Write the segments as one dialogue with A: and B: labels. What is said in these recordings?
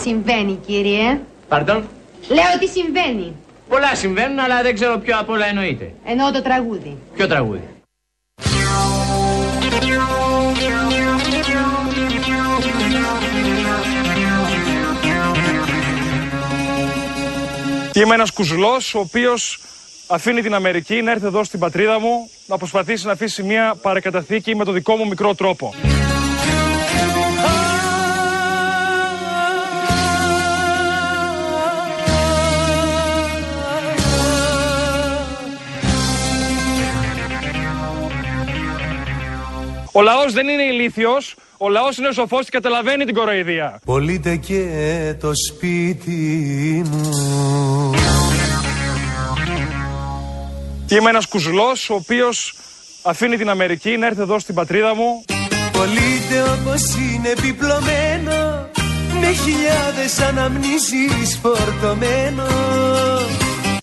A: συμβαίνει, κύριε;
B: Παρντών.
A: Λέω τι συμβαίνει.
B: Πολλά συμβαίνουν, αλλά δεν ξέρω ποιο απ' όλα εννοείται.
A: Εννοώ το τραγούδι.
B: Ποιο τραγούδι;
C: Και είμαι ένας κουζλός ο οποίος αφήνει την Αμερική να έρθει εδώ στην πατρίδα μου να προσπαθήσει να αφήσει μια παρακαταθήκη με το δικό μου μικρό τρόπο. Ο λαός δεν είναι ηλίθιος, ο λαός είναι σοφός και καταλαβαίνει την κοροϊδία.
D: Πολύτε και το σπίτι μου.
C: Και είμαι ένας κουζλός ο οποίος αφήνει την Αμερική να έρθει εδώ στην πατρίδα μου.
D: Πολύτε όπως είναι επιπλωμένο Με χιλιάδες αναμνήσεις φορτωμένο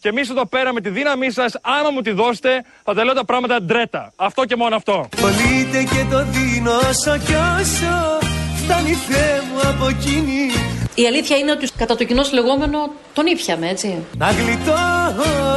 C: και εμείς εδώ πέρα με τη δύναμή σας, άμα μου τη δώσετε, θα τα λέω τα πράγματα ντρέτα. Αυτό και μόνο αυτό.
D: Πολύτε και το δίνω όσο κι όσο φτάνει Θεέ μου από εκείνη
E: Η αλήθεια είναι ότι κατά το κοινό λεγόμενο τον ήπιαμε, έτσι.
D: Να γλιτώσω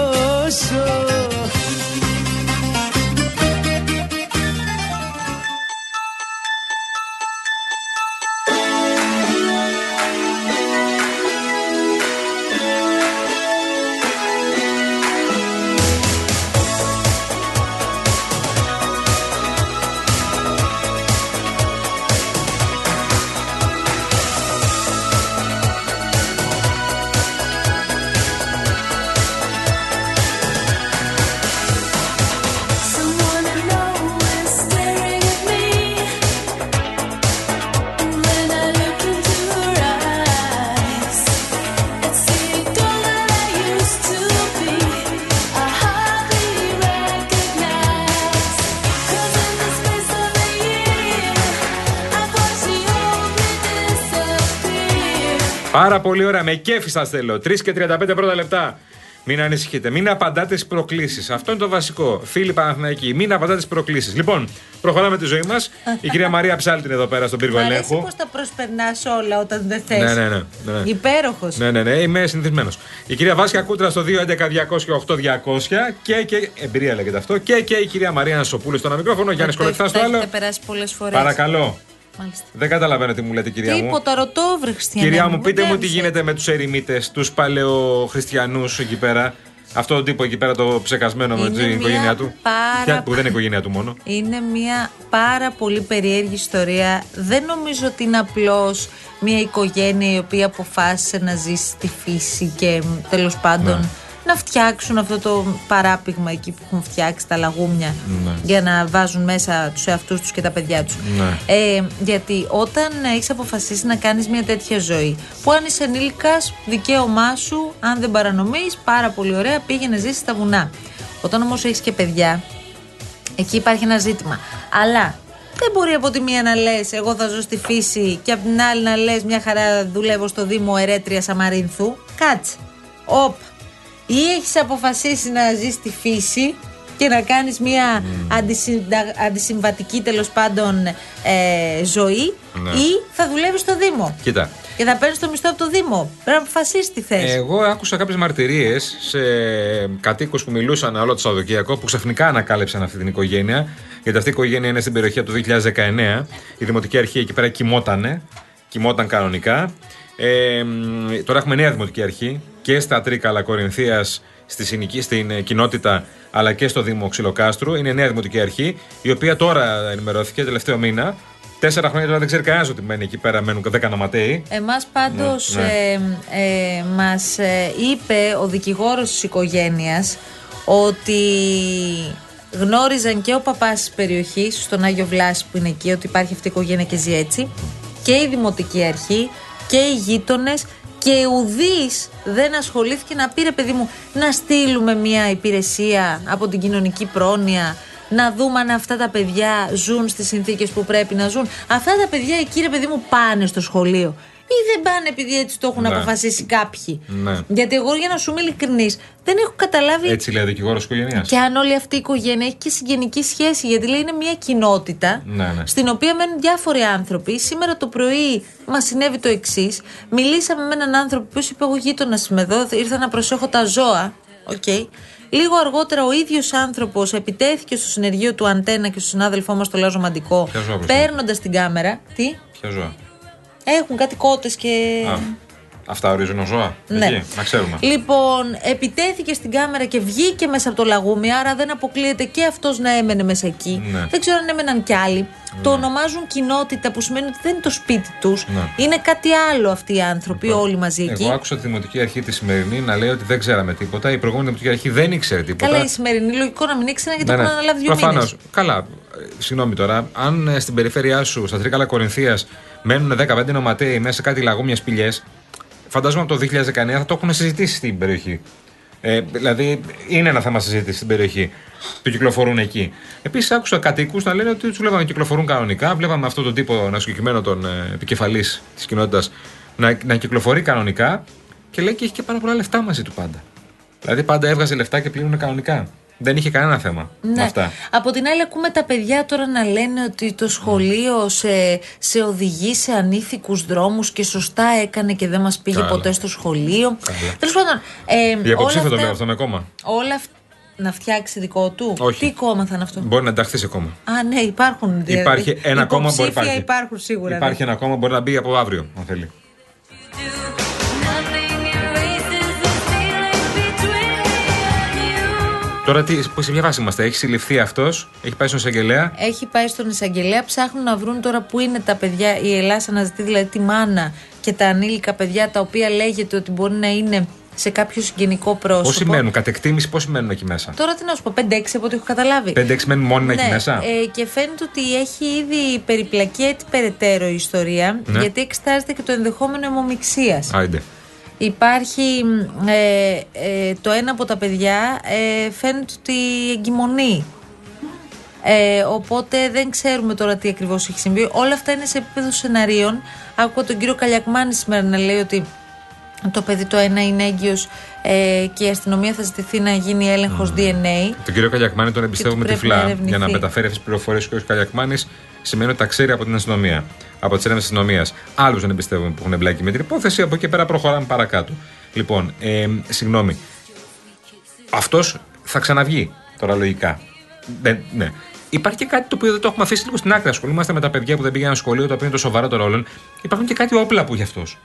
F: Πάρα πολύ ωραία. Με κέφι σας θέλω. 3 και 35 πρώτα λεπτά. Μην ανησυχείτε. Μην απαντάτε στις προκλήσεις. Αυτό είναι το βασικό. Φίλοι Παναθηναϊκοί, μην απαντάτε στις προκλήσεις. Λοιπόν, προχωράμε τη ζωή μας. Η κυρία Μαρία Ψάλτη είναι εδώ πέρα στον πύργο
G: Μ' αρέσει
F: ελέγχου.
G: πώ τα προσπερνάς όλα όταν δεν θες.
F: Ναι, ναι, ναι. ναι, ναι.
G: Υπέροχος.
F: Ναι, ναι, ναι, είμαι συνηθισμένος. Η κυρία Βάσια Κούτρα στο 211-200-8200 και, και. Εμπειρία λέγεται αυτό. Και, και η κυρία Μαρία Νασοπούλη στο ένα μικρόφωνο. Γιάννης Κολεκτάς στο άλλο.
G: Έχετε περάσει πολλές φορές.
F: Παρακαλώ.
G: Μάλιστα.
F: Δεν καταλαβαίνω τι μου λέτε, κυρία μου.
G: Τίποτα, ρωτώ, βρε Χριστιανέ.
F: Κυρία
G: μου,
F: μου, πείτε μου τι
G: μπερδεύεσαι.
F: γίνεται με τους ερημίτες, τους παλαιοχριστιανούς εκεί πέρα. Αυτό τον τύπο εκεί πέρα το ψεκασμένο με
G: Είναι
F: την
G: μια
F: οικογένειά του.
G: πάρα-
F: Ποια- Που δεν είναι οικογένειά του μόνο.
G: Είναι μια πάρα πολύ περίεργη ιστορία. Δεν νομίζω ότι είναι απλώς μια οικογένεια η οποία αποφάσισε να ζήσει στη φύση και τέλος πάντων
F: Ναι.
G: Να φτιάξουν αυτό το παράπηγμα εκεί που έχουν φτιάξει τα λαγούμια
F: Ναι.
G: για να βάζουν μέσα τους εαυτούς τους και τα παιδιά τους.
F: Ναι.
G: Ε, γιατί όταν έχεις αποφασίσει να κάνεις μια τέτοια ζωή που αν είσαι ενήλικας δικαίωμά σου αν δεν παρανομείς πάρα πολύ ωραία πήγαινε ζήσεις στα βουνά. Όταν όμως έχεις και παιδιά Εκεί υπάρχει ένα ζήτημα. Αλλά δεν μπορεί από τη μία να λες: Εγώ θα ζω στη φύση, και από την άλλη να λες: Μια χαρά δουλεύω στο Δήμο Ερέτρια Σαμαρίνθου. Κάτσε. Όπ. Ή έχεις αποφασίσει να ζεις στη φύση και να κάνεις μια αντισυντα- αντισυμβατική τέλος πάντων ε, ζωή
F: Ναι.
G: ή θα δουλεύεις στο Δήμο
F: Κοίτα.
G: και θα παίρνεις το μισθό από το Δήμο. Πρέπει να αποφασίσεις τι θες.
F: Εγώ άκουσα κάποιες μαρτυρίες σε κατοίκους που μιλούσαν όλο το Σαββατοκύριακο που ξαφνικά ανακάλυψαν αυτή την οικογένεια. Γιατί αυτή η οικογένεια είναι στην περιοχή από το 2019. Η Δημοτική Αρχή εκεί πέρα κοιμότανε. Κοιμόταν κανονικά. Ε, μ, τώρα έχουμε νέα Δημοτική Αρχή και στα Τρίκαλα Κορινθίας στη συνοική, στην ε, κοινότητα αλλά και στο Δήμο Ξυλοκάστρου. Είναι νέα Δημοτική Αρχή η οποία τώρα ενημερώθηκε τελευταίο μήνα. Τέσσερα χρόνια τώρα δεν ξέρει κανένας ότι μένει εκεί πέρα, μένουν 10 νοματέοι.
G: Εμάς πάντως
F: Ναι, ναι.
G: ε, ε, μας ε, είπε ο δικηγόρος της οικογένειας ότι γνώριζαν και ο παπάς της περιοχής, στον Άγιο Βλάση που είναι εκεί, ότι υπάρχει αυτή η οικογένεια και ζει έτσι, και η Δημοτική Αρχή και οι γείτονες και ουδής δεν ασχολήθηκε να πει ρε παιδί μου να στείλουμε μια υπηρεσία από την κοινωνική πρόνοια να δούμε αν αυτά τα παιδιά ζουν στις συνθήκες που πρέπει να ζουν. Αυτά τα παιδιά εκεί ρε παιδί μου πάνε στο σχολείο. Ή δεν πάνε επειδή έτσι το έχουν
F: Ναι.
G: αποφασίσει κάποιοι.
F: Ναι.
G: Γιατί εγώ για να σου είμαι ειλικρινής, δεν έχω καταλάβει
F: Έτσι λέει ο δικηγόρος της οικογένειας.
G: και αν όλη αυτή η οικογένεια έχει και συγγενική σχέση. Γιατί λέει είναι μια κοινότητα
F: Ναι, ναι.
G: στην οποία μένουν διάφοροι άνθρωποι. Σήμερα το πρωί μας συνέβη το εξής. Μιλήσαμε με έναν άνθρωπο που είπε: Εγώ γείτονα είμαι εδώ, ήρθα να προσέχω τα ζώα. Οκ. Λίγο αργότερα ο ίδιος άνθρωπος επιτέθηκε στο συνεργείο του Αντένα και στο συνάδελφό μας το Λάζο Μαντικό,
F: Ποια ζώα προστατεύει;
G: παίρνοντας την κάμερα. Τι;
F: Ποια ζώα;
G: Έχουν κάτι κότες και.
F: Α, αυτά ορίζουν ζώα.
G: Ναι.
F: Εκεί, να ξέρουμε.
G: Λοιπόν, επιτέθηκε στην κάμερα και βγήκε μέσα από το λαγούμι, άρα δεν αποκλείεται και αυτός να έμενε μέσα εκεί.
F: Ναι.
G: Δεν ξέρω αν έμεναν κι άλλοι. Το ονομάζουν κοινότητα που σημαίνει ότι δεν είναι το σπίτι τους.
F: Ναι.
G: Είναι κάτι άλλο αυτοί οι άνθρωποι, όλοι μαζί εκεί.
F: Εγώ άκουσα τη Δημοτική Αρχή τη σημερινή να λέει ότι δεν ξέραμε τίποτα. Η προηγούμενη Δημοτική Αρχή δεν ήξερε τίποτα.
G: Καλά, η σημερινή λογικό να μην ήξερα γιατί
F: Ναι,
G: έχουν
F: ναι.
G: αναλάβει δύο
F: Προφανώς.
G: μήνες.
F: Καλά. Ε, Συγγνώμη τώρα. Αν ε, στην περιφέρειά σου, στα Τρίκαλα Κορινθίας, μένουν 15 νοματέοι μέσα σε κάτι λαγούμια σπηλιές, φαντάζομαι από το 2019 θα το έχουν συζητήσει στην περιοχή. Ε, δηλαδή, είναι ένα θέμα συζήτηση στην περιοχή που κυκλοφορούν εκεί. Επίσης, άκουσα κατοίκους να λένε ότι τους βλέπαμε να κυκλοφορούν κανονικά. Βλέπαμε αυτόν τον τύπο, ένα συγκεκριμένο τον ε, επικεφαλής της κοινότητας, να, να κυκλοφορεί κανονικά και λέει και έχει και πάρα πολλά λεφτά μαζί του πάντα. Δηλαδή, πάντα έβγαζε λεφτά και πλήρωνε κανονικά. Δεν είχε κανένα θέμα με
G: Ναι.
F: αυτά.
G: Από την άλλη, ακούμε τα παιδιά τώρα να λένε ότι το σχολείο σε, σε οδηγεί σε ανήθικους δρόμους και σωστά έκανε και δεν μας πήγε
F: Καλά.
G: ποτέ στο σχολείο.
F: Καλά.
G: Τέλος πάντων. Ε,
F: Η
G: όλα
F: αποψήφιο το
G: αυτά-
F: λέω αυτό με κόμμα.
G: Όλα αυτά. Να φτιάξει δικό του;
F: Όχι.
G: Τι κόμμα θα είναι αυτό;
F: Μπορεί να ενταχθεί σε κόμμα.
G: Α, ναι, υπάρχουν. δια-
F: Υπάρχει ένα κόμμα που μπορεί
G: υποψήφια
F: υπάρχει.
G: υπάρχουν σίγουρα.
F: Υπάρχει
G: ναι.
F: ένα κόμμα που μπορεί να μπει από αύριο, αν θέλει. Τώρα τι, που- σε ποια βάση είμαστε, έχει συλληφθεί αυτός, έχει πάει στον εισαγγελέα;
G: Έχει πάει στον εισαγγελέα, ψάχνουν να βρουν τώρα πού είναι τα παιδιά. Η Ελλάδα αναζητεί δηλαδή τη μάνα και τα ανήλικα παιδιά, τα οποία λέγεται ότι μπορεί να είναι σε κάποιο συγγενικό πρόσωπο.
F: Πόσοι μένουν, κατ' εκτίμηση πόσοι μένουν εκεί μέσα;
G: Τώρα τι να σου πω, 5-6 από ό,τι έχω καταλάβει.
F: 5-6 μένουν μόνιμα εκεί
G: Ναι,
F: μέσα;
G: ε, και φαίνεται ότι έχει ήδη περιπλακεί έτσι περαιτέρω η ιστορία,
F: Ναι.
G: γιατί εξετάζεται και το ενδεχόμενο αιμομηξία.
F: Άιντε.
G: Υπάρχει μ, ε, ε, το ένα από τα παιδιά ε, φαίνεται ότι εγκυμονεί. Ε, οπότε δεν ξέρουμε τώρα τι ακριβώς έχει συμβεί. Όλα αυτά είναι σε επίπεδο σεναρίων. Άκουγα τον κύριο Καλιακμάνη σήμερα να λέει ότι το παιδί το ένα είναι έγκυος ε, και η αστυνομία θα ζητηθεί να γίνει έλεγχος DNA.
F: Τον κύριο Καλιακμάνη τον εμπιστεύουμε
G: πρέπει
F: τυφλά
G: να ερευνηθεί.
F: για να μεταφέρει αυτές τις πληροφορίες. Ο κ. Καλιακμάνης σημαίνει ότι τα ξέρει από την αστυνομία. Από τις έρευνες της αστυνομίας. Άλλους δεν εμπιστεύουμε που έχουν εμπλάκει με την υπόθεση. Από εκεί πέρα προχωράμε παρακάτω. Λοιπόν, ε, συγγνώμη. Αυτός θα ξαναβγεί τώρα λογικά. Δεν- ναι. Υπάρχει και κάτι το οποίο δεν το έχουμε αφήσει λίγο στην άκρη. Ασχολούμαστε με τα παιδιά που δεν πήγαιναν σχολείο, τα οποία είναι το σοβαρό των ρόλων. Υπάρχουν και κάτι όπλα που έχει αυτός.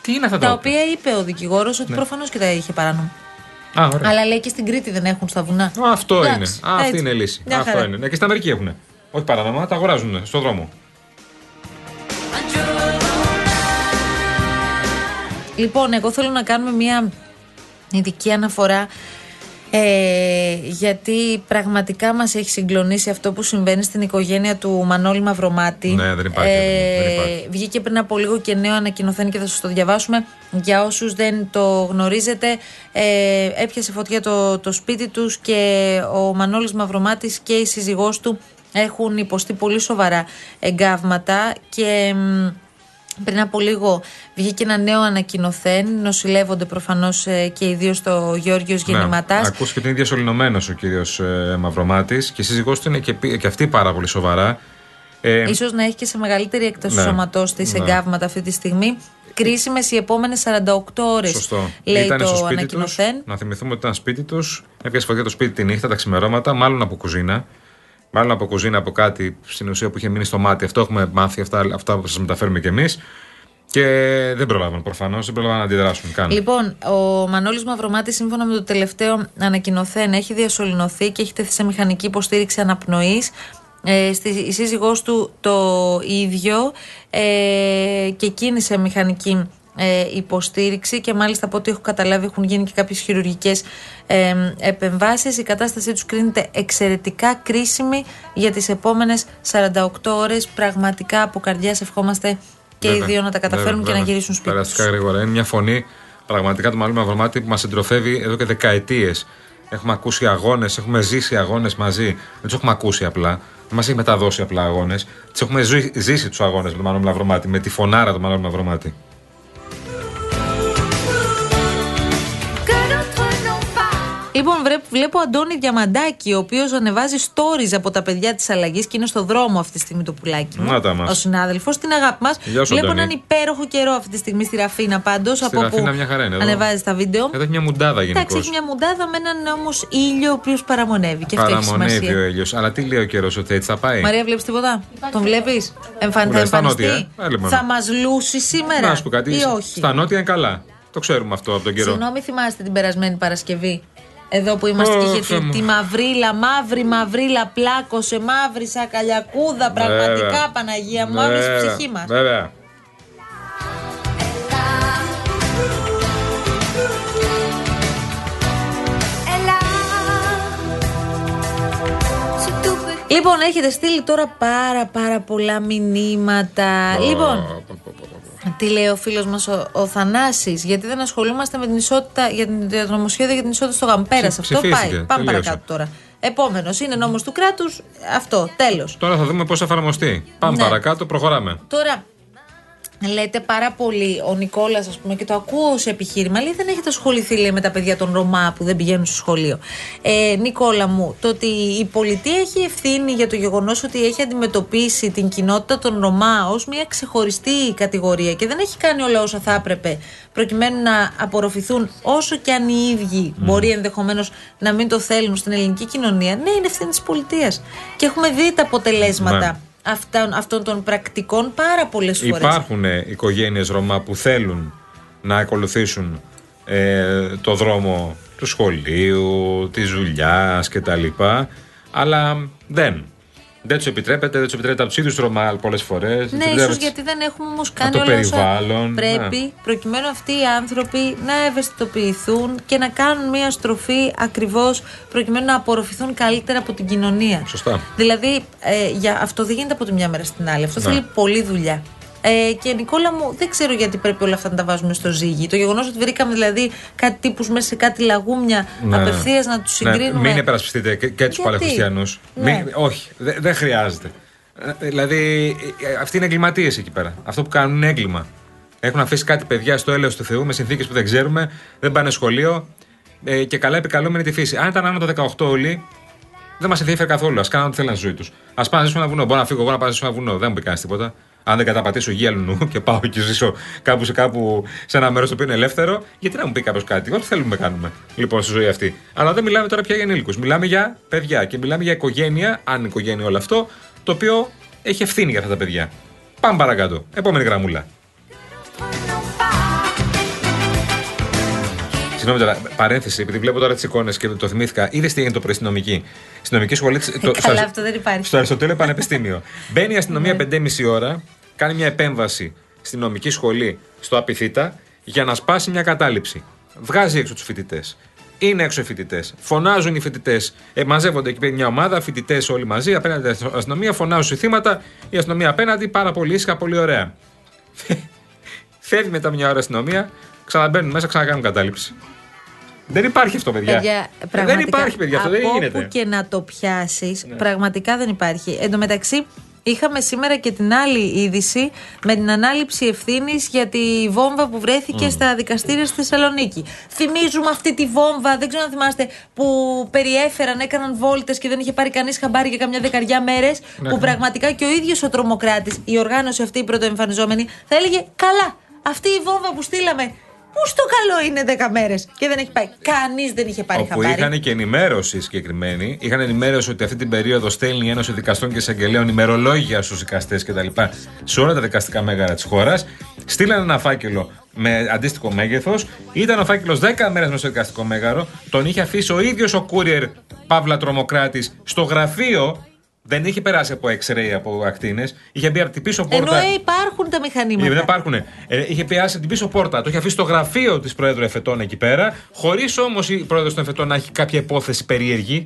F: Τι είναι αυτά τα,
G: Τα
F: όπλα;
G: οποία είπε ο δικηγόρος ότι
F: Ναι.
G: προφανώς και τα είχε παράνομα.
F: Α, ωραία.
G: Αλλά λέει και στην Κρήτη δεν έχουν στα βουνά.
F: Α, Αυτό
G: Εντάξει,
F: είναι. Α, αυτή
G: έτσι.
F: είναι η λύση.
G: Μια
F: Αυτό
G: χαρά.
F: είναι. Ναι, και στην Αμερική έχουν. Όχι παράνομα, τα αγοράζουν στον δρόμο.
G: Λοιπόν, εγώ θέλω να κάνουμε μια ειδική αναφορά ε, γιατί πραγματικά μας έχει συγκλονίσει αυτό που συμβαίνει στην οικογένεια του Μανώλη Μαυρομάτη. Ε,
F: Ναι, δεν υπάρχει, δεν υπάρχει.
G: Βγήκε πριν από λίγο και νέο ανακοινωθέν και θα σας το διαβάσουμε. Για όσους δεν το γνωρίζετε, ε, έπιασε φωτιά το, το σπίτι τους και ο Μανώλης Μαυρομάτης και η σύζυγός του έχουν υποστεί πολύ σοβαρά εγκάβματα και... μ, πριν από λίγο βγήκε ένα νέο ανακοινωθέν. Νοσηλεύονται προφανώς και οι δύο στο Γιώργιο Γεννηματάς.
F: Ναι. Ακούστηκε ότι είναι διασωληνωμένο ο κύριος ε, Μαυρομάτης και η σύζυγός του είναι και, πι- και αυτή πάρα πολύ σοβαρά. Ε,
G: Ίσως να έχει και σε μεγαλύτερη έκταση
F: Ναι.
G: του σώματό τη
F: Ναι.
G: εγκάβματα αυτή τη στιγμή. Κρίσιμες οι επόμενες 48 ώρες.
F: Σωστό.
G: Λέει
F: Ήταν
G: το
F: στο σπίτι τους.
G: ανακοινωθέν.
F: Να θυμηθούμε ότι ήταν σπίτι τους. Έπιασε φωτιά το σπίτι τη νύχτα, τα ξημερώματα, μάλλον από κουζίνα. Μάλλον από κουζίνα, από κάτι στην ουσία που είχε μείνει στο μάτι. Αυτό έχουμε μάθει, αυτά, αυτά που σας μεταφέρουμε κι εμείς. Και δεν προλάβαν προφανώς, δεν προλάβαν να αντιδράσουν καν.
G: Λοιπόν, ο Μανώλης Μαυρομάτης σύμφωνα με το τελευταίο ανακοινωθέν έχει διασωληνωθεί και έχει τεθεί σε μηχανική υποστήριξη αναπνοής. Ε, στη, η σύζυγός του το ίδιο ε, και εκείνη σε μηχανική ε, υποστήριξη και μάλιστα από ό,τι έχω καταλάβει έχουν γίνει και κάποιες χειρουργικές ε, επεμβάσεις. Η κατάστασή τους κρίνεται εξαιρετικά κρίσιμη για τις επόμενες 48 ώρες. Πραγματικά από καρδιάς ευχόμαστε και
F: Βέβαια,
G: οι δύο να τα καταφέρουν
F: βέβαια,
G: και να
F: βέβαια.
G: γυρίσουν σπίτι τους.
F: Περαστικά γρήγορα. Είναι μια φωνή πραγματικά του Μαλού Μαυρομάτη που μας συντροφεύει εδώ και δεκαετίες. Έχουμε ακούσει αγώνες, έχουμε ζήσει αγώνες μαζί. Δεν τους έχουμε ακούσει απλά. μας έχει μεταδώσει απλά αγώνες. Τι έχουμε ζήσει, ζήσει τους αγώνες με τον Μανώλη Μαυρομάτη, με τη φωνάρα του Μανώλη Μαυρομάτη.
G: Λοιπόν, βρε- βλέπω Αντώνη Διαμαντάκη, ο οποίος ανεβάζει stories από τα παιδιά της αλλαγής και είναι στο δρόμο αυτή τη στιγμή το πουλάκι μου.
F: Να τα μας.
G: Ο συνάδελφος, την αγάπη μας.
F: Γεια σου,
G: Βλέπω
F: Αντώνη.
G: έναν υπέροχο καιρό αυτή τη στιγμή στη Ραφίνα πάντως.
F: Στη
G: Από
F: Ραφίνα
G: που
F: μια χαρά είναι εδώ.
G: ανεβάζει τα βίντεο.
F: Εδώ έχει μια μουντάδα γενικώς.
G: Εντάξει, έχει μια μουντάδα με έναν όμως ήλιο ο οποίος παραμονεύει και αυτό έχει
F: Παραμονεύει
G: σημασία.
F: ο ήλιος. Αλλά τι λέει ο καιρός, ότι έτσι θα πάει;
G: Μαρία, βλέπεις τίποτα; Τον βλέπεις; Εμφαν...
F: Μου
G: Θα
F: λέει, στα
G: εμφανιστεί;
F: νότια, ε; Έλε, μόνο.
G: Θα μας λούσει σήμερα.
F: Να σου πω κάτι.
G: Ή όχι;
F: Στα νότια είναι καλά. Το ξέρουμε αυτό από τον καιρό.
G: Συγγνώμη, θυμάστε την περασμένη Παρασκευή; Εδώ που είμαστε
F: Ω,
G: και είχε
F: Θεέ
G: τη,
F: μου.
G: τη μαυρίλα, μαύρη μαυρίλα, πλάκωσε, μαύρη σαν καλιακούδα. Πραγματικά,
F: Βέβαια.
G: Παναγία μου, όλη η
F: Βέβαια,
G: ψυχή μας.
F: Βέβαια.
G: Λοιπόν, έχετε στείλει τώρα πάρα πάρα πολλά μηνύματα. Λοιπόν, τι λέει ο φίλος μας ο, ο Θανάσης, γιατί δεν ασχολούμαστε με την ισότητα, για την για το νομοσχέδιο για την ισότητα στο γαμπέρα.
F: Ψη-
G: Αυτό
F: ψηφίστηκε,
G: πάει. Πάμε
F: τελείωσε.
G: παρακάτω τώρα. Επόμενος είναι νόμος του κράτους. Αυτό, τέλος.
F: Τώρα θα δούμε πώς θα εφαρμοστεί. Πάμε
G: Ναι.
F: παρακάτω, προχωράμε.
G: Τώρα, λέτε πάρα πολύ, ο Νικόλας, ας πούμε, και το ακούω ως επιχείρημα, λέει δεν έχετε ασχοληθεί λέει, με τα παιδιά των Ρωμά που δεν πηγαίνουν στο σχολείο. Ε, Νικόλα μου, το ότι η πολιτεία έχει ευθύνη για το γεγονός ότι έχει αντιμετωπίσει την κοινότητα των Ρωμά ως μια ξεχωριστή κατηγορία και δεν έχει κάνει όλα όσα θα έπρεπε προκειμένου να απορροφηθούν όσο και αν οι ίδιοι μπορεί ενδεχομένως να μην το θέλουν στην ελληνική κοινωνία. Ναι, είναι ευθύνη της πολιτείας. Και έχουμε δει τα αποτελέσματα
F: Ναι.
G: Αυτών, αυτών των πρακτικών πάρα πολλές φορές.
F: Υπάρχουν οικογένειες Ρωμά που θέλουν να ακολουθήσουν ε, το δρόμο του σχολείου, της δουλειάς κτλ. Αλλά δεν. Δεν τους επιτρέπεται, δεν τους επιτρέπεται από τους ίδιου Ρωμά πολλές φορές.
G: Ναι, ίσως γιατί δεν έχουμε όμως κάνει
F: το
G: όλα όσα
F: περιβάλλον,
G: πρέπει
F: ναι.
G: προκειμένου αυτοί οι άνθρωποι να ευαισθητοποιηθούν και να κάνουν μια στροφή ακριβώς προκειμένου να απορροφηθούν καλύτερα από την κοινωνία.
F: Σωστά.
G: Δηλαδή, ε, για αυτό δεν γίνεται από τη μια μέρα στην άλλη. Αυτό
F: Ναι.
G: θέλει πολλή δουλειά. Ε, και Νικόλα μου, δεν ξέρω γιατί πρέπει όλα αυτά να τα βάζουμε στο ζύγι. Το γεγονός ότι βρήκαμε δηλαδή κάτι τύπους μέσα σε κάτι λαγούμια
F: Ναι.
G: απευθείας να τους συγκρίνουμε.
F: Ναι, μην υπερασπιστείτε και, και τους
G: Γιατί;
F: παλαιοχριστιανούς.
G: Ναι.
F: Όχι, δε- δεν χρειάζεται. Ε, Δηλαδή, ε, αυτοί είναι εγκληματίες εκεί πέρα. Αυτό που κάνουν είναι έγκλημα. Έχουν αφήσει κάτι παιδιά στο έλεος του Θεού με συνθήκες που δεν ξέρουμε, δεν πάνε σχολείο ε, και καλά επικαλούμενοι τη φύση. Αν ήταν άνω τα 18 όλοι, δεν μας ενδιαφέρει καθόλου. Α κάνουν ό,τι θέλουν στη ζωή τους. Α πάνε να ζήσουν ένα βουνό. Μπορώ να φύγω εγώ να πάω να ζήσω ένα βουνό. Δεν μου πει κανείς τίποτα. Αν δεν καταπατήσω γη αλλού και πάω και ζήσω κάπου σε, κάπου, σε ένα μέρος το οποίο είναι ελεύθερο, γιατί να μου πει κάποιος κάτι. Ό,τι θέλουμε κάνουμε λοιπόν στη ζωή αυτή. Αλλά δεν μιλάμε τώρα πια για ενήλικους. Μιλάμε για παιδιά και μιλάμε για οικογένεια, αν είναι οικογένεια όλο αυτό, το οποίο έχει ευθύνη για αυτά τα παιδιά. Πάμε παρακάτω. Επόμενη γραμμούλα. Συγγνώμη τώρα, παρένθεση, επειδή βλέπω τώρα τις εικόνες και το θυμήθηκα. Είδες τι έγινε το πρωί στην νομική. Στην νομική σχολή. της- το-
G: Ε, Καλά,
F: στο-
G: αυτό δεν υπάρχει.
F: Στο Αριστοτέλειο Πανεπιστήμιο. Μπαίνει η αστυνομία
G: Ναι.
F: 5,5 ώρα, κάνει μια επέμβαση στην νομική σχολή στο Απιθύτα για να σπάσει μια κατάληψη. Βγάζει έξω τους φοιτητές. Είναι έξω οι φοιτητές. Φωνάζουν οι φοιτητές. Ε, μαζεύονται εκεί πέρα μια ομάδα, φοιτητές όλοι μαζί, απέναντι στην αστυνομία, φωνάζουν οι θύματα. Η αστυνομία απέναντι, πάρα πολύ ήσυχα, πολύ ωραία. Φεύγει μετά μια ώρα η αστυνομία, ξαναμπαίνουν μέσα, ξανακάνουν κατάληψη. Δεν υπάρχει αυτό, παιδιά.
G: Παιδιά,
F: Ε, δεν
G: πραγματικά,
F: υπάρχει, παιδιά, αυτό δεν
G: από
F: γίνεται. Ναι.
G: όπου και να το πιάσεις, πραγματικά δεν υπάρχει. Εν τω μεταξύ, είχαμε σήμερα και την άλλη είδηση με την ανάληψη ευθύνης για τη βόμβα που βρέθηκε στα δικαστήρια στη Θεσσαλονίκη. Θυμίζουμε αυτή τη βόμβα, δεν ξέρω αν θυμάστε, που περιέφεραν, έκαναν βόλτες και δεν είχε πάρει κανείς χαμπάρι για καμιά δεκαριά μέρες.
F: Ναι.
G: που πραγματικά και ο ίδιος ο τρομοκράτης, η οργάνωση αυτή η πρωτοεμφανιζόμενη, θα έλεγε Καλά, αυτή η βόμβα που στείλαμε. Πού στο καλό είναι 10 μέρες και δεν έχει πάει; Κανείς δεν είχε πάρει
F: Όπου
G: χαμπάρι.
F: είχαν και ενημέρωση συγκεκριμένη. Είχαν ενημέρωση ότι αυτή την περίοδο στέλνει η Ένωση Δικαστών και Εισαγγελέων ημερολόγια στους δικαστές κτλ. σε όλα τα δικαστικά μέγαρα της χώρας. Στείλαν ένα φάκελο με αντίστοιχο μέγεθος. Ήταν ο φάκελος 10 μέρες μέσα στο δικαστικό μέγαρο. Τον είχε αφήσει ο ίδιος ο courier Παύλα Τρομοκράτης στο γραφείο. Δεν είχε περάσει από X-ray από ακτίνες. Είχε μπει από την πίσω
G: Ενώ
F: πόρτα.
G: ε, υπάρχουν τα μηχανήματα.
F: Ε, δεν υπάρχουν. Ε, είχε πιάσει την πίσω πόρτα. Το είχε αφήσει στο γραφείο της Πρόεδρου Εφετών εκεί πέρα. Χωρίς όμως η Πρόεδρος των Εφετών να έχει κάποια υπόθεση περίεργη.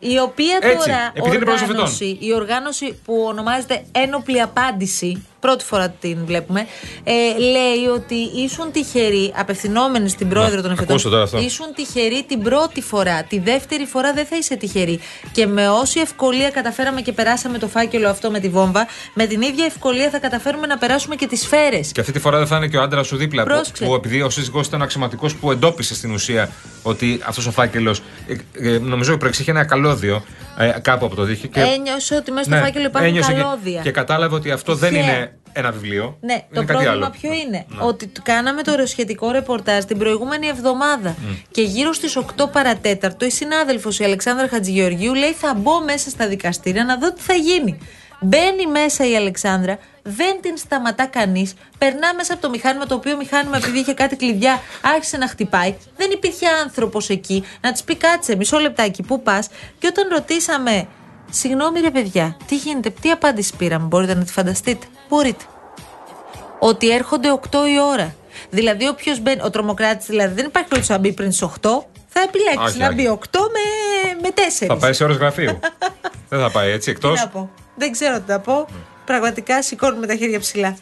G: Η οποία
F: Έτσι,
G: τώρα
F: επειδή είναι πρόεδρος
G: οργάνωση, η οργάνωση που ονομάζεται Ένοπλη Απάντηση, πρώτη φορά την βλέπουμε, ε, λέει ότι ήσουν τυχεροί, απευθυνόμενοι στην πρόεδρο των εφετών,
F: ακούσω τώρα αυτό.
G: ήσουν τυχεροί την πρώτη φορά. Τη δεύτερη φορά δεν θα είσαι τυχερή. Και με όση ευκολία καταφέραμε και περάσαμε το φάκελο αυτό με τη βόμβα, με την ίδια ευκολία θα καταφέρουμε να περάσουμε και τις σφαίρες.
F: Και αυτή τη φορά δεν θα είναι και ο άντρας σου δίπλα. Που,
G: Πρόσεξε.
F: που επειδή ο σύζυγός ήταν αξιωματικός που εντόπισε στην ουσία ότι αυτός ο φάκελος. Ε, ε, νομίζω προεξήχε ένα καλώδιο ε, κάπου από το δίχτυ. Και,
G: Ένιωσε ότι μέσα στο φάκελο υπάρχουν
F: ένιωσε και-
G: καλώδια.
F: Και, κατάλαβε ότι αυτό δεν
G: Τυχαία.
F: είναι ένα βιβλίο.
G: Ναι,
F: είναι
G: το
F: κάτι
G: πρόβλημα
F: άλλο.
G: ποιο είναι; Ότι το κάναμε το σχετικό ρεπορτάζ την προηγούμενη εβδομάδα. Και γύρω στις 8 παρατέταρτο η συνάδελφος η Αλεξάνδρα Χατζηγεωργίου λέει: Θα μπω μέσα στα δικαστήρια να δω τι θα γίνει. Μπαίνει μέσα η Αλεξάνδρα, δεν την σταματά κανείς. Περνά μέσα από το μηχάνημα, το οποίο μηχάνημα, επειδή είχε κάτι κλειδιά, άρχισε να χτυπάει. Δεν υπήρχε άνθρωπος εκεί να της πει: Κάτσε, μισό λεπτάκι, πού πας. Και όταν ρωτήσαμε, Συγγνώμη ρε παιδιά, τι γίνεται, τι απάντηση πήραμε, μπορείτε να τη φανταστείτε. Μπορείτε ότι έρχονται 8 η ώρα. Δηλαδή, όποιος μπαίνει. Ο τρομοκράτης δηλαδή δεν υπάρχει περίπτωση να μπει πριν τι 8. Θα επιλέξει
F: Όχι,
G: να
F: όχι.
G: μπει 8 με, με 4.
F: Θα πάει σε ώρες γραφείου. δεν θα πάει έτσι εκτό.
G: Τι να πω. Δεν ξέρω τι να πω. Πραγματικά σηκώνουμε τα χέρια ψηλά.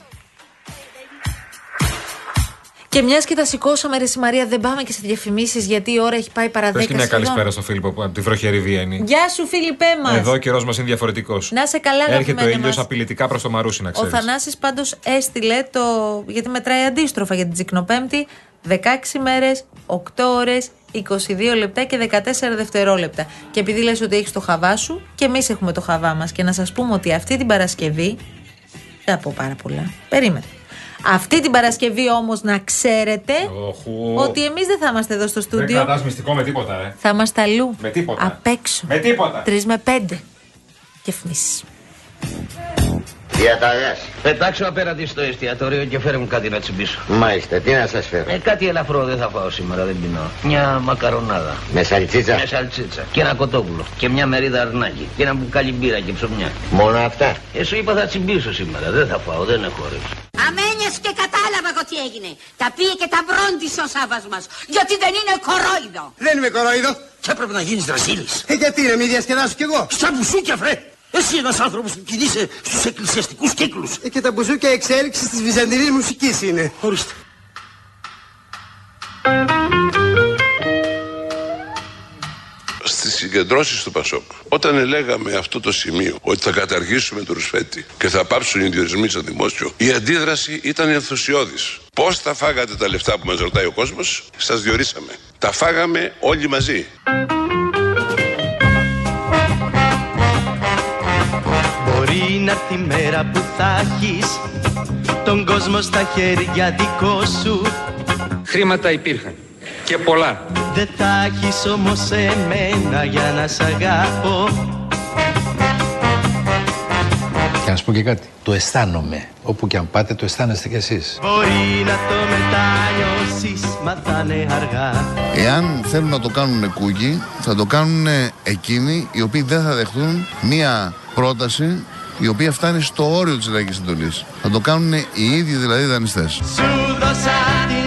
G: Και μιας και τα σηκώσαμε, ρε η Μαρία, δεν πάμε και σε διαφημίσεις γιατί η ώρα έχει πάει παρά 10
F: Πες και μια
G: σχεδόν.
F: καλησπέρα στο Φίλιππο που από τη βροχερή Βιέννη.
G: Γεια σου, Φίλιππέ μας.
F: Εδώ ο καιρός μας είναι διαφορετικός.
G: Να είσαι καλά,
F: Έρχεται ο
G: αγαπημένε
F: ήλιος
G: μας.
F: απειλητικά προς το Μαρούσι, να
G: Ο
F: ξέρεις.
G: Θανάσης πάντως έστειλε το. γιατί μετράει αντίστροφα για την Τσικνοπέμπτη 16 μέρες, 8 ώρες, 22 λεπτά και 14 δευτερόλεπτα. Και επειδή λες ότι έχεις το χαβά σου, και εμείς έχουμε το χαβά μας. Και να σας πούμε ότι αυτή την Παρασκευή. Δεν θα πω πάρα πολλά. Περίμενε. Αυτή την Παρασκευή όμως να ξέρετε
F: Οχου.
G: ότι εμείς δεν θα είμαστε εδώ στο
F: Δεν
G: στούντιο.
F: κρατάς μυστικό με τίποτα, ε.
G: Θα είμαστε αλλού.
F: Με τίποτα.
G: Απ' έξω.
F: Με τίποτα.
G: Τρεις με πέντε. Και φνήσεις.
H: Διαταγές.
B: Πετάξω απέναντι στο εστιατόριο και φέρε μου κάτι να τσιμπήσω.
H: Μάλιστα, τι να σας φέρω.
B: Ε, κάτι ελαφρό δεν θα φάω σήμερα, δεν πεινώ. Μια μακαρονάδα.
H: Με σαλτσίτσα.
B: Με σαλτσίτσα. Και ένα κοτόπουλο. Και μια μερίδα αρνάκι. Και ένα μπουκάλι μπύρα και ψωμιά.
H: Μόνο αυτά.
B: Ε, σου είπα θα τσιμπήσω σήμερα. Δεν θα φάω, δεν έχω όρεξη.
I: Αμένιες και κατάλαβα εγώ τι έγινε. Τα πήγε και τα μπρόντισε ο Σάββας μας. Γιατί δεν είναι κορόιδο.
J: Δεν είμαι κορόιδο.
B: Και έπρεπε να γίνεις δρασίλης.
J: Ε, γιατί να μην διασκεδάσω κι εγώ.
B: Σαν μπουσούκια, βρε! Εσύ ένας άνθρωπος που κινείσαι στους εκκλησιαστικούς κύκλους.
J: Ε, και τα μπουζούκια εξέλιξης της βυζαντινής μουσικής είναι.
B: Ορίστε.
K: Στις συγκεντρώσεις του Πασόκ. Όταν λέγαμε αυτό το σημείο ότι θα καταργήσουμε το ρουσφέτη και θα πάψουν οι διορισμοί στο δημόσιο, η αντίδραση ήταν ενθουσιώδης. Πώς τα φάγατε τα λεφτά που μας ρωτάει ο κόσμος, σας διορίσαμε. Τα φάγαμε όλοι μαζί.
D: Μπορεί να έρθει η μέρα που θα έχεις τον κόσμο στα χέρια δικό σου
L: Χρήματα υπήρχαν και πολλά.
D: Δεν θα έχεις όμως εμένα για να σ' αγαπώ
M: Και να σου πω και κάτι. Το αισθάνομαι. Όπου και αν πάτε, το αισθάνεστε κι εσείς.
D: Μπορεί να το μετανιώσεις μα θα είναι αργά
N: Εάν θέλουν να το κάνουν κούκι, θα το κάνουν εκείνοι οι οποίοι δεν θα δεχτούν μία πρόταση η οποία φτάνει στο όριο της λαϊκής εντολής. Θα το κάνουν οι ίδιοι δηλαδή οι δανειστές.
D: Σου δώσα την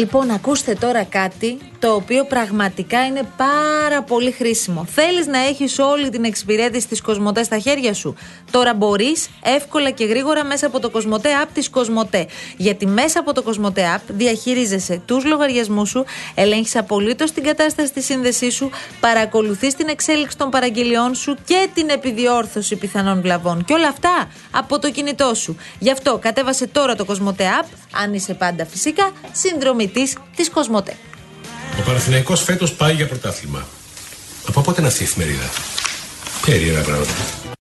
G: Λοιπόν, ακούστε τώρα κάτι το οποίο πραγματικά είναι πάρα πολύ χρήσιμο. Θέλεις να έχεις όλη την εξυπηρέτηση της Κοσμοτέ στα χέρια σου; Τώρα μπορείς εύκολα και γρήγορα μέσα από το Κοσμοτέ App της Κοσμοτέ. Γιατί μέσα από το Κοσμοτέ App διαχειρίζεσαι τους λογαριασμούς σου, ελέγχεις απολύτως την κατάσταση της σύνδεσής σου, παρακολουθείς την εξέλιξη των παραγγελιών σου και την επιδιόρθωση πιθανών βλαβών. Και όλα αυτά από το κινητό σου. Γι' αυτό κατέβασε τώρα το Κοσμοτέ App, αν είσαι πάντα φυσικά συνδρομητής της Κοσμοτέ.
O: Ο Παναθηναϊκός φέτος πάει για πρωτάθλημα. Από πότε είναι αυτή η εφημερίδα; Περίεργα πράγματα.